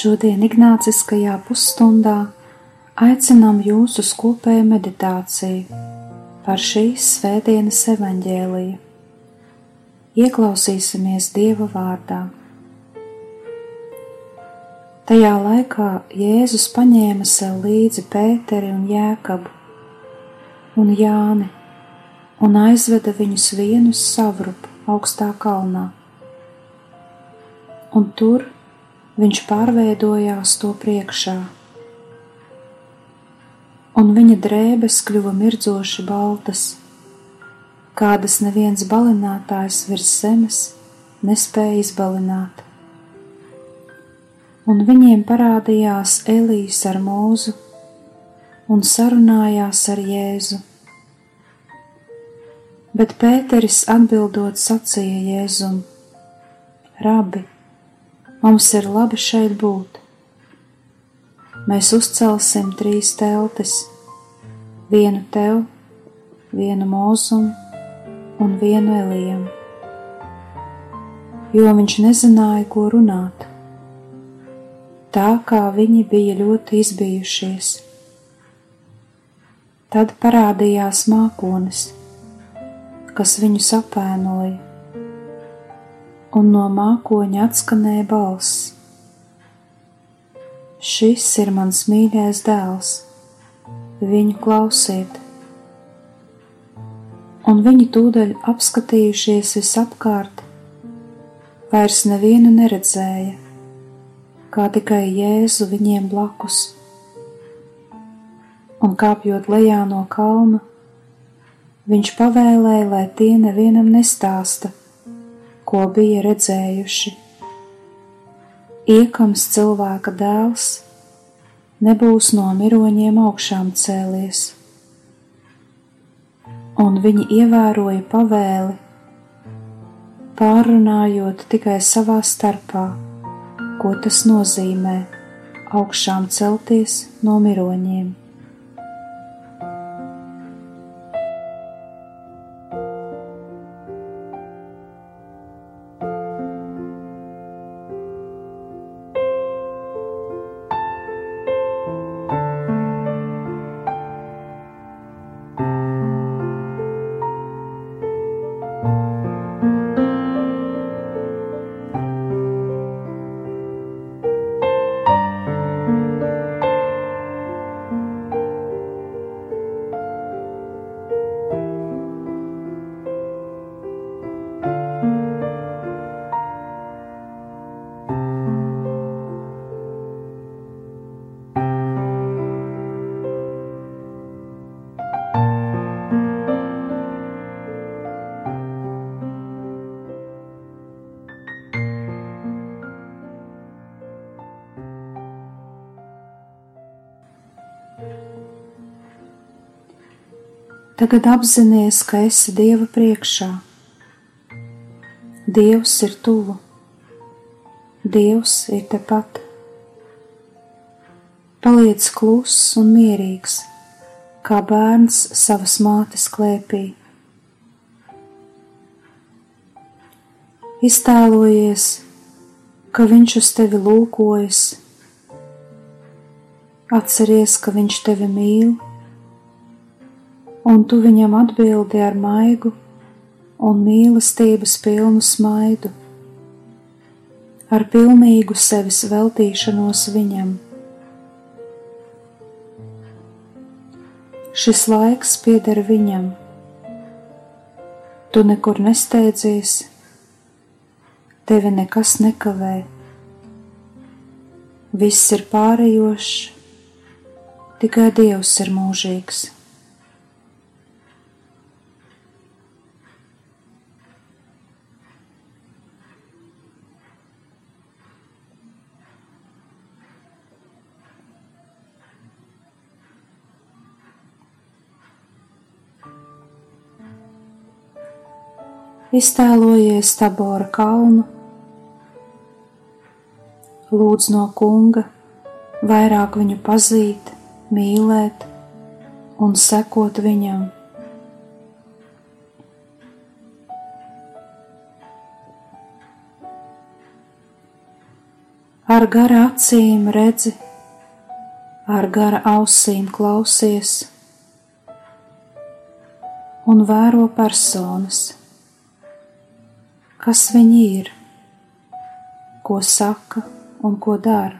Šodien Ignāciskajā pusstundā aicinām jūs uz kopēju meditāciju par šīs svētdienas evaņģēliju. Ieklausīsimies Dieva vārdā. Tajā laikā Jēzus paņēma sev līdzi Pēteri un Jēkabu un Jāni un aizveda viņus vienus savrupu augstā kalnā. Un tur viņš pārveidojās to priekšā, un viņa drēbes kļuva mirdzoši baltas, kādas neviens balinātājs virs zemes nespēja izbalināt. Un viņiem parādījās Elīs ar mūzu un sarunājās ar Jēzu. Bet Pēteris atbildot sacīja Jēzum: Rabi! Mums ir labi šeit būt. Mēs uzcelsim trīs teltis, vienu tev, vienu mūzumu un vienu elijam, jo viņš nezināja, ko runāt. Tā kā viņi bija ļoti izbijušies. Tad parādījās mākonis, kas viņus apēnoja un no mākoņa atskanēja balss: Šis ir mans mīļais dēls, viņu klausiet! Un viņi tūdaļ apskatījušies visapkārt, vairs nevienu neredzēja, kā tikai Jēzu viņiem blakus. Un kāpjot lejā no kalna, viņš pavēlēja, lai tie nevienam nestāsta ko bija redzējuši. Iekams cilvēka dēls nebūs no miroņiem augšām cēlies, un viņi ievēroja pavēli, pārunājot tikai savā starpā, ko tas nozīmē augšām celties no miroņiem. Tagad apzināties, ka esi Dieva priekšā. Dievs ir tuvu, Dievs ir tepat. Paliec kluss un mierīgs, kā bērns savas mātes klēpī. Iztēlojies, ka viņš uz tevi lūkojas, atceries, ka viņš tevi mīl un tu viņam atbildi ar maigu un mīlestības pilnu smaidu, ar pilnīgu sevis veltīšanos viņam. Šis laiks pieder viņam. Tu nekur nesteidzies, tevi nekas nekavē. Viss ir pārējošs, tikai Dievs ir mūžīgs. Iztēlojies Tabora kalnu, lūdz no kunga vairāk viņu pazīt, mīlēt un sekot viņam. Ar gara acīm redzi, ar gara ausīm klausies un vēro personas kas viņi ir, ko saka un ko dara.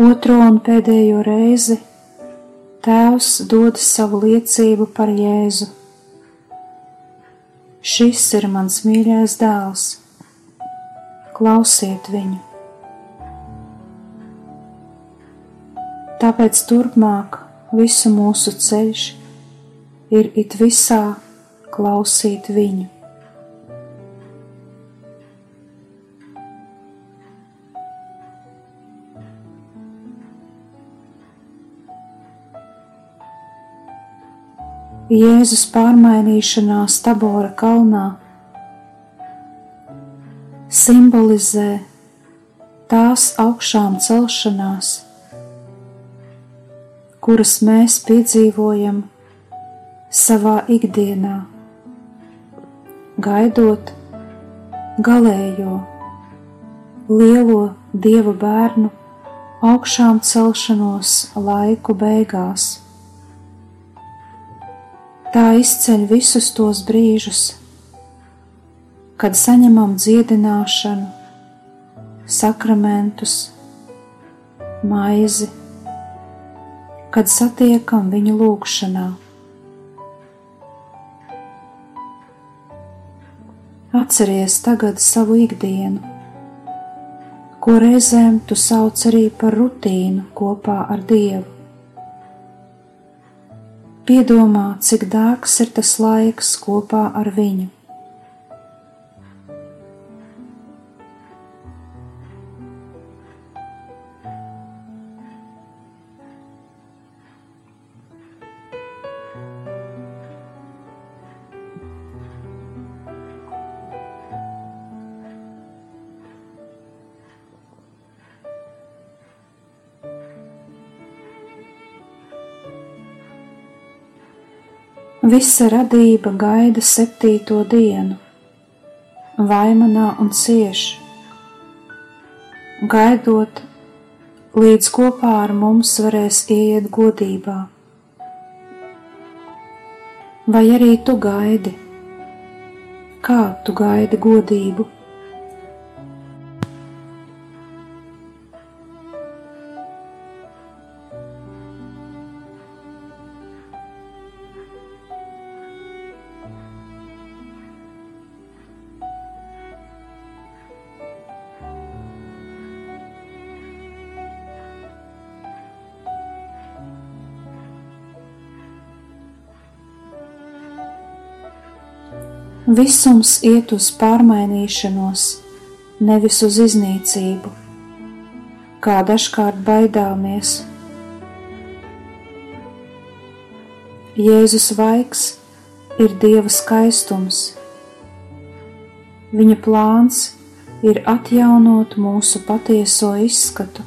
Otro un pēdējo reizi Tēvs dod savu liecību par Jēzu. Šis ir mans mīļais dēls klausiet viņu. Tāpēc turpmāk visu mūsu ceļš ir it visā klausīt viņu. Jēzus pārmainīšanās Tabora kalnā simbolizē tās augšām celšanās, kuras mēs piedzīvojam savā ikdienā, gaidot galējo, lielo dieva bērnu augšām celšanos laiku beigās. Tā izceļ visus tos brīžus, kad saņemam dziedināšanu, sakramentus, maizi, kad satiekam viņu lūgšanā. Atceries tagad savu ikdienu, ko reizēm tu sauc arī par rutīnu kopā ar Dievu. Piedomā, cik dārgs ir tas laiks kopā ar viņu. Visa radība gaida septīto dienu, vaimanā un cieš, gaidot, līdz kopā ar mums varēs ieiet godībā. Vai arī tu gaidi? Kā tu gaidi godību? Visums iet uz pārmainīšanos, nevis uz iznīcību, kā dažkārt baidāmies. Jēzus vaigs ir Dieva skaistums. Viņa plāns ir atjaunot mūsu patieso izskatu,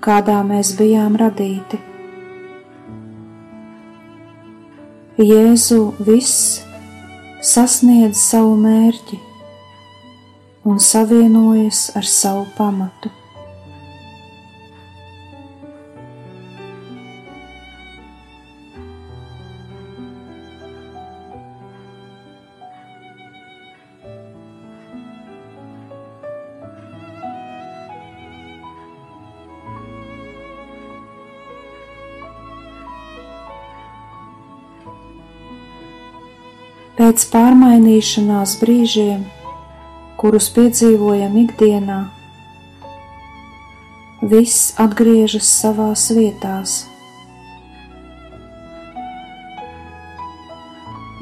kādā mēs bijām radīti. Jēzu viss sasniedz savu mērķi un savienojas ar savu pamatu. Pēc pārmainīšanās brīžiem, kurus piedzīvojam ikdienā, viss atgriežas savās vietās.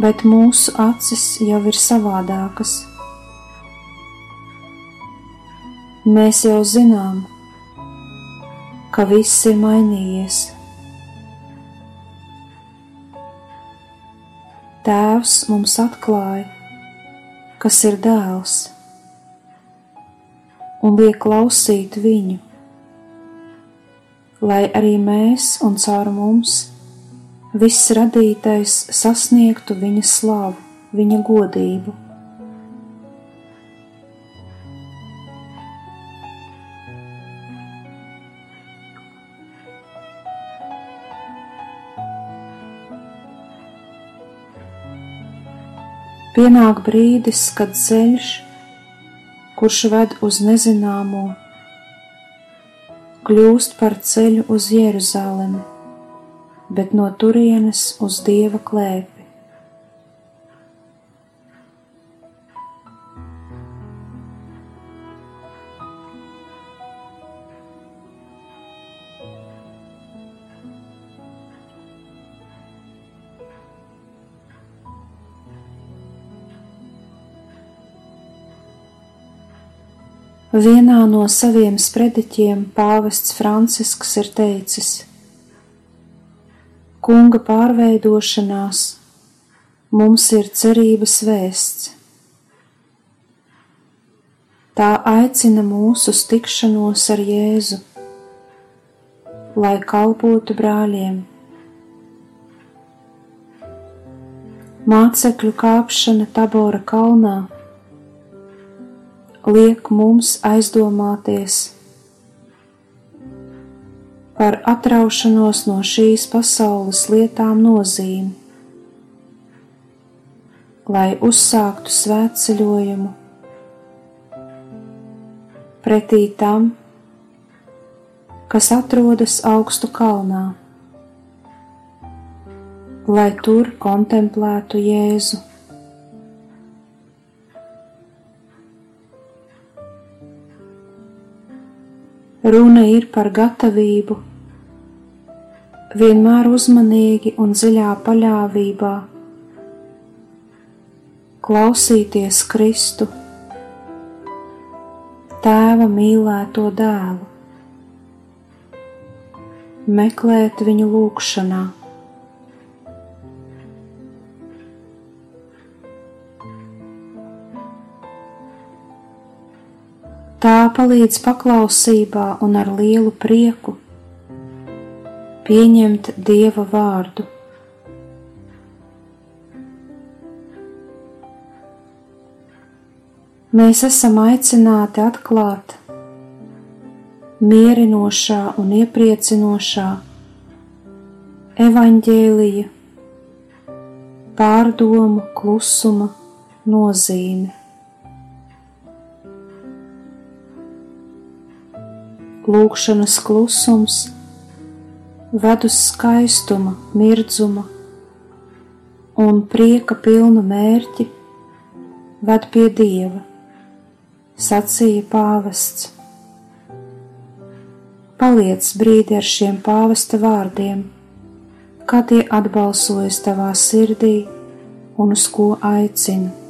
Bet mūsu acis jau ir savādākas. Mēs jau zinām, ka viss ir mainījies. Tēvs mums atklāja, kas ir dēls, un liek klausīt viņu, lai arī mēs un caur mums viss radītais sasniegtu viņa slavu, viņa godību. Pienāk brīdis, kad ceļš, kurš ved uz nezināmo, kļūst par ceļu uz Jeruzalemi, bet no turienes uz Dieva klēpi. Vienā no saviem sprediķiem pāvests Francisks ir teicis: Kunga pārveidošanās mums ir cerības vēsts. Tā aicina mūsu tikšanos ar Jēzu, lai kalpotu brāļiem. Mācekļu kāpšana Tabora kalnā liek mums aizdomāties par atraušanos no šīs pasaules lietām nozīmi, lai uzsāktu svētceļojumu pretī tam, kas atrodas augstu kalnā, lai tur kontemplētu Jēzu. Runa ir par gatavību, vienmēr uzmanīgi un dziļā paļāvībā. Klausīties Kristu, Tēva mīlēto dēlu, meklēt viņu lūgšanā. Tā palīdz paklausībā un ar lielu prieku pieņemt Dieva vārdu. Mēs esam aicināti atklāt mierinošā un iepriecinošā evaņģēlija pārdomu klusuma nozīme. Lūkšanas klusums ved uz skaistuma, mirdzuma un prieka pilnu mērķi ved pie Dieva, sacīja pāvests. Paliec brīdi ar šiem pāvesta vārdiem, kā tie atbalsojas tavā sirdī un uz ko aicina.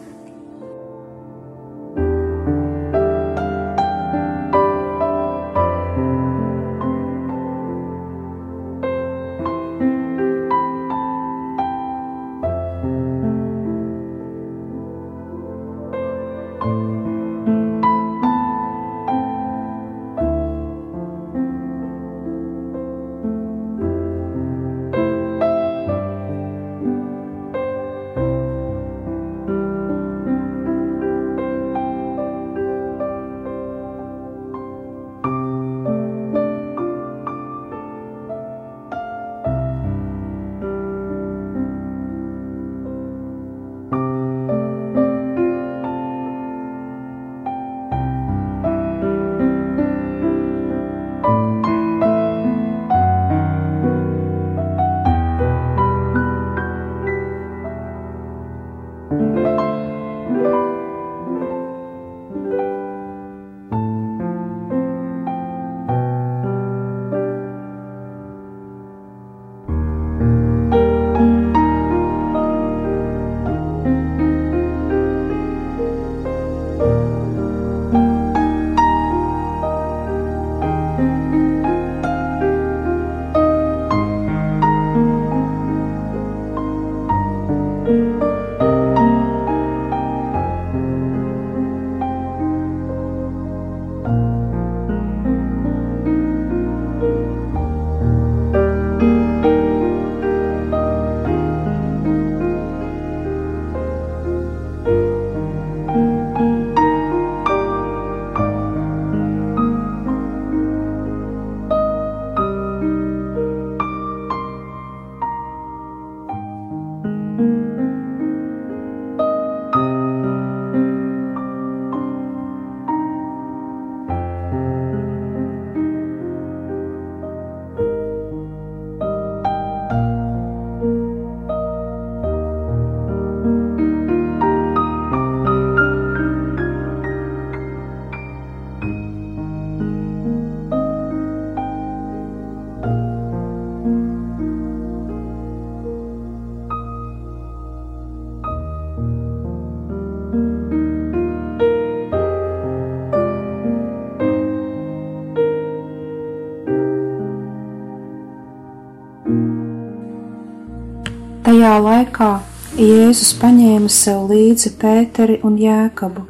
Tajā laikā Jēzus paņēma sev līdzi Pēteri un Jēkabu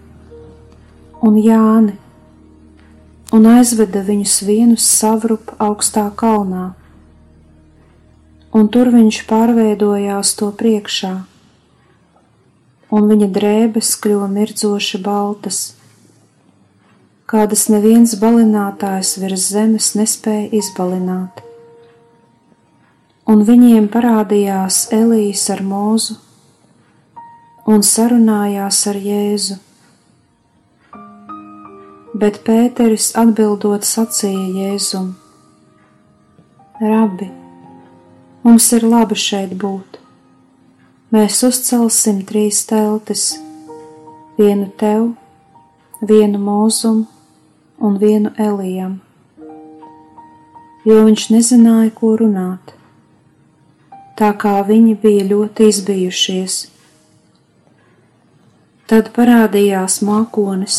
un Jāni un aizveda viņus vienus savrup augstā kalnā, un tur viņš pārveidojās to priekšā, un viņa drēbes kļuva mirdzoši baltas, kādas neviens balinātājs virs zemes nespēja izbalināt un viņiem parādījās Elijas ar mūzu un sarunājās ar Jēzu. Bet Pēteris atbildot sacīja Jēzum: Rabi, mums ir labi šeit būt. Mēs uzcelsim trīs teltis, vienu tev, vienu mūzum un vienu Elijam, jo viņš nezināja, ko runāt tā kā viņi bija ļoti izbijušies. Tad parādījās mākonis,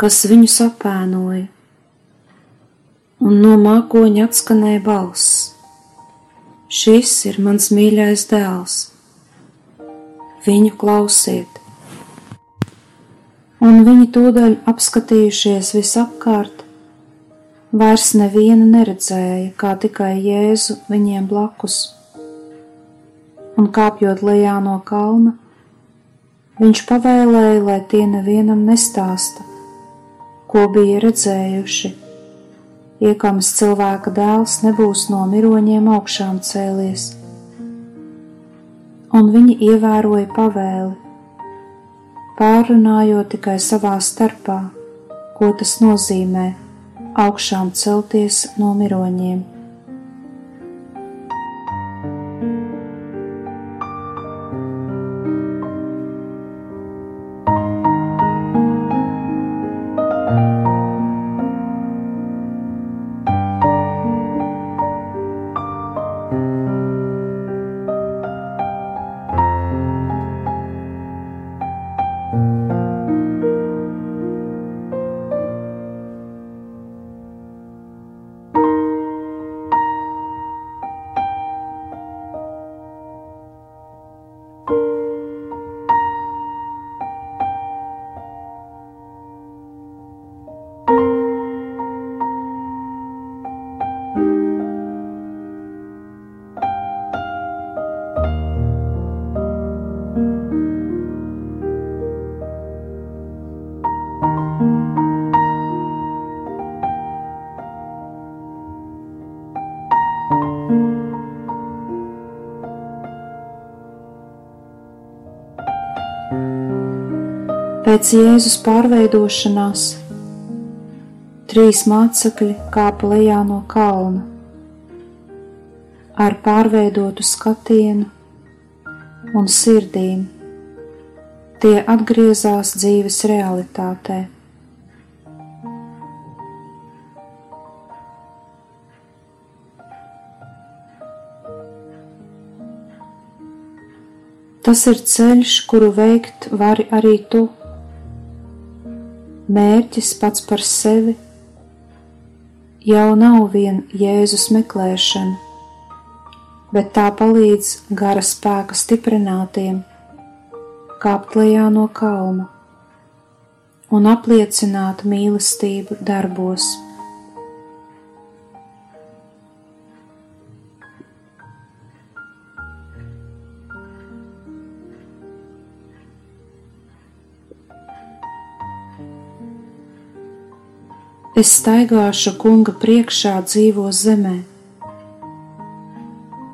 kas viņu sapēnoja, un no mākoņa atskanēja balss: Šis ir mans mīļais dēls, viņu klausiet! Un viņi tūdaļ apskatījušies visapkārt, Vairs nevienu neredzēja, kā tikai Jēzu viņiem blakus. Un kāpjot lejā no kalna, viņš pavēlēja, lai tie nevienam nestāsta, ko bija redzējuši, iekams cilvēka dēls nebūs no miroņiem augšām cēlies. Un viņi ievēroja pavēli, pārunājot tikai savā starpā, ko tas nozīmē augšām celties no miroņiem. Pēc Jēzus pārveidošanās trīs mācekļi kāpa lejā no kalna ar pārveidotu skatienu un sirdīm. Tie atgriezās dzīves realitātē. Tas ir ceļš, kuru veikt vari arī tu mērķis pats par sevi jau nav vien Jēzus meklēšana, bet tā palīdz gara spēka stiprinātiem kāpt lejā no kalna un apliecināt mīlestību darbos. Es staigāšu kunga priekšā dzīvo zemē.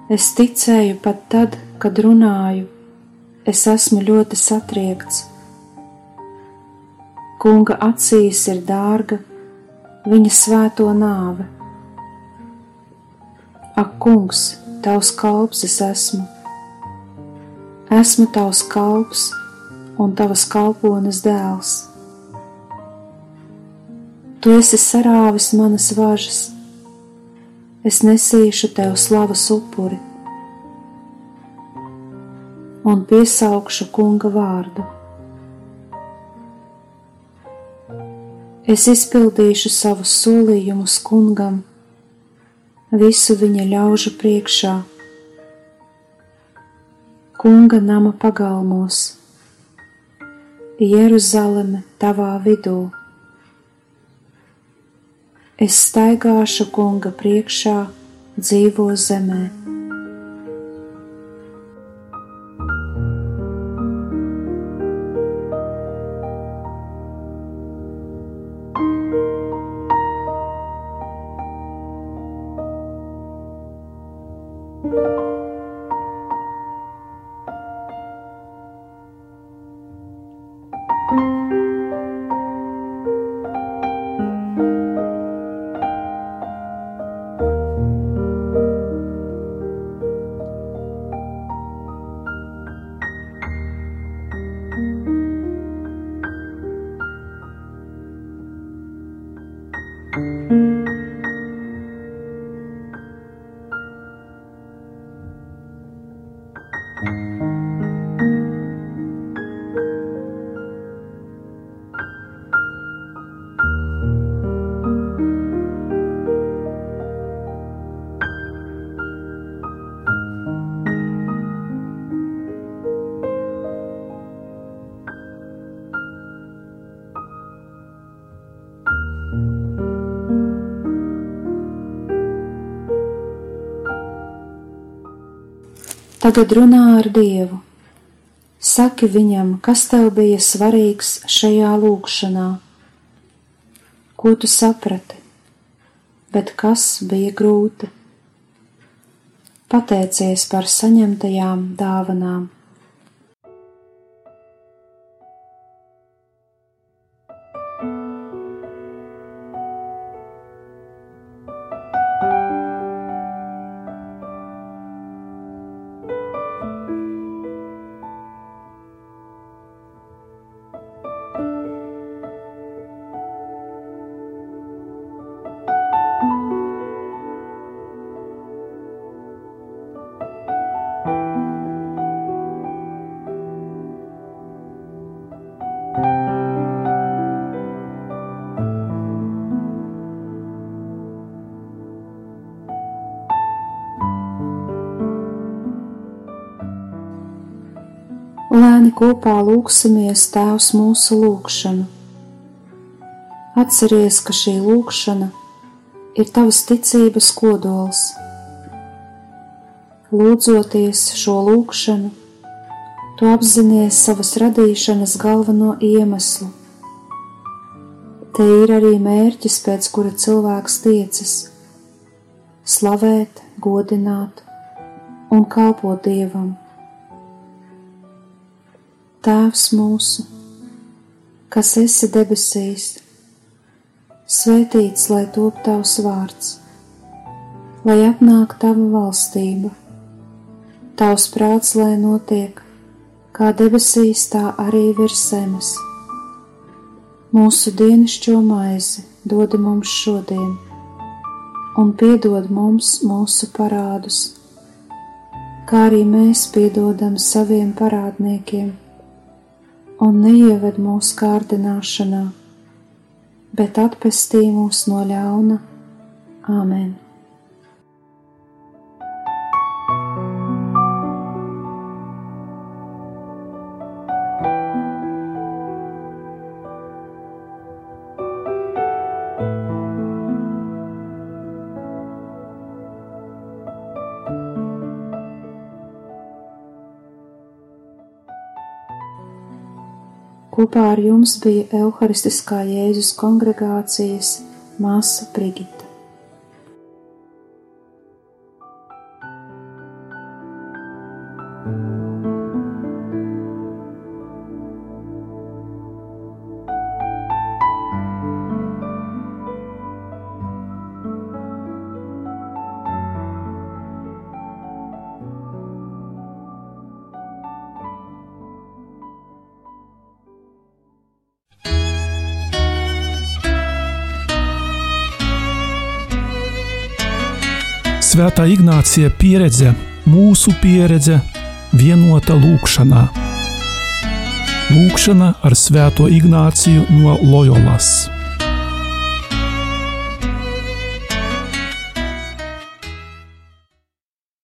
Es ticēju pat tad, kad runāju, es esmu ļoti satriekts. Kunga acīs ir dārga viņa svēto nāve. Ak, kungs, tavs kalps es esmu. Esmu tavs kalps un tavas kalpones dēls. Tu esi sarāvis manas važas, es nesīšu tev slavas upuri. Un piesaukšu kunga vārdu. Es izpildīšu savus solījumus kungam, visu viņa ļaužu priekšā. Kunga nama pagalmos, Jeruzaleme tavā vidū. Es staigāšu Kunga priekšā dzīvo zemē. Tagad runā ar Dievu. Saki viņam, kas tev bija svarīgs šajā lūkšanā, ko tu saprati, bet kas bija grūti. Pateicies par saņemtajām dāvanām. Lēni kopā lūksimies Tēvs mūsu lūgšanu. Atceries, ka šī lūgšana ir tavas ticības kodols. Lūdzoties šo lūgšanu, tu apzinājies savas radīšanas galveno iemeslu. Te ir arī mērķis, pēc kura cilvēks tiecas - slavēt, godināt un kalpot Dievam. Tēvs mūsu, kas esi debesīs, svētīts lai top tavs vārds, lai atnāk tava valstība, tavs prāts, lai notiek kā debesīs, tā arī virs zemes. Mūsu dienascho maizi dod mums šodien, un piedod mums mūsu parādus, kā arī mēs piedodam saviem parādniekiem un neieved mūsu kārdināšanā, bet atpestī mūs no ļauna. Āmen! Kopā ar jums bija Euharistiskā Jēzus kongregācijas māsa Brigita. Ignācija pieredze, mūsu pieredze, vienota lūkšanā. Lūkšana ar Svēto Ignāciju no Loyolas.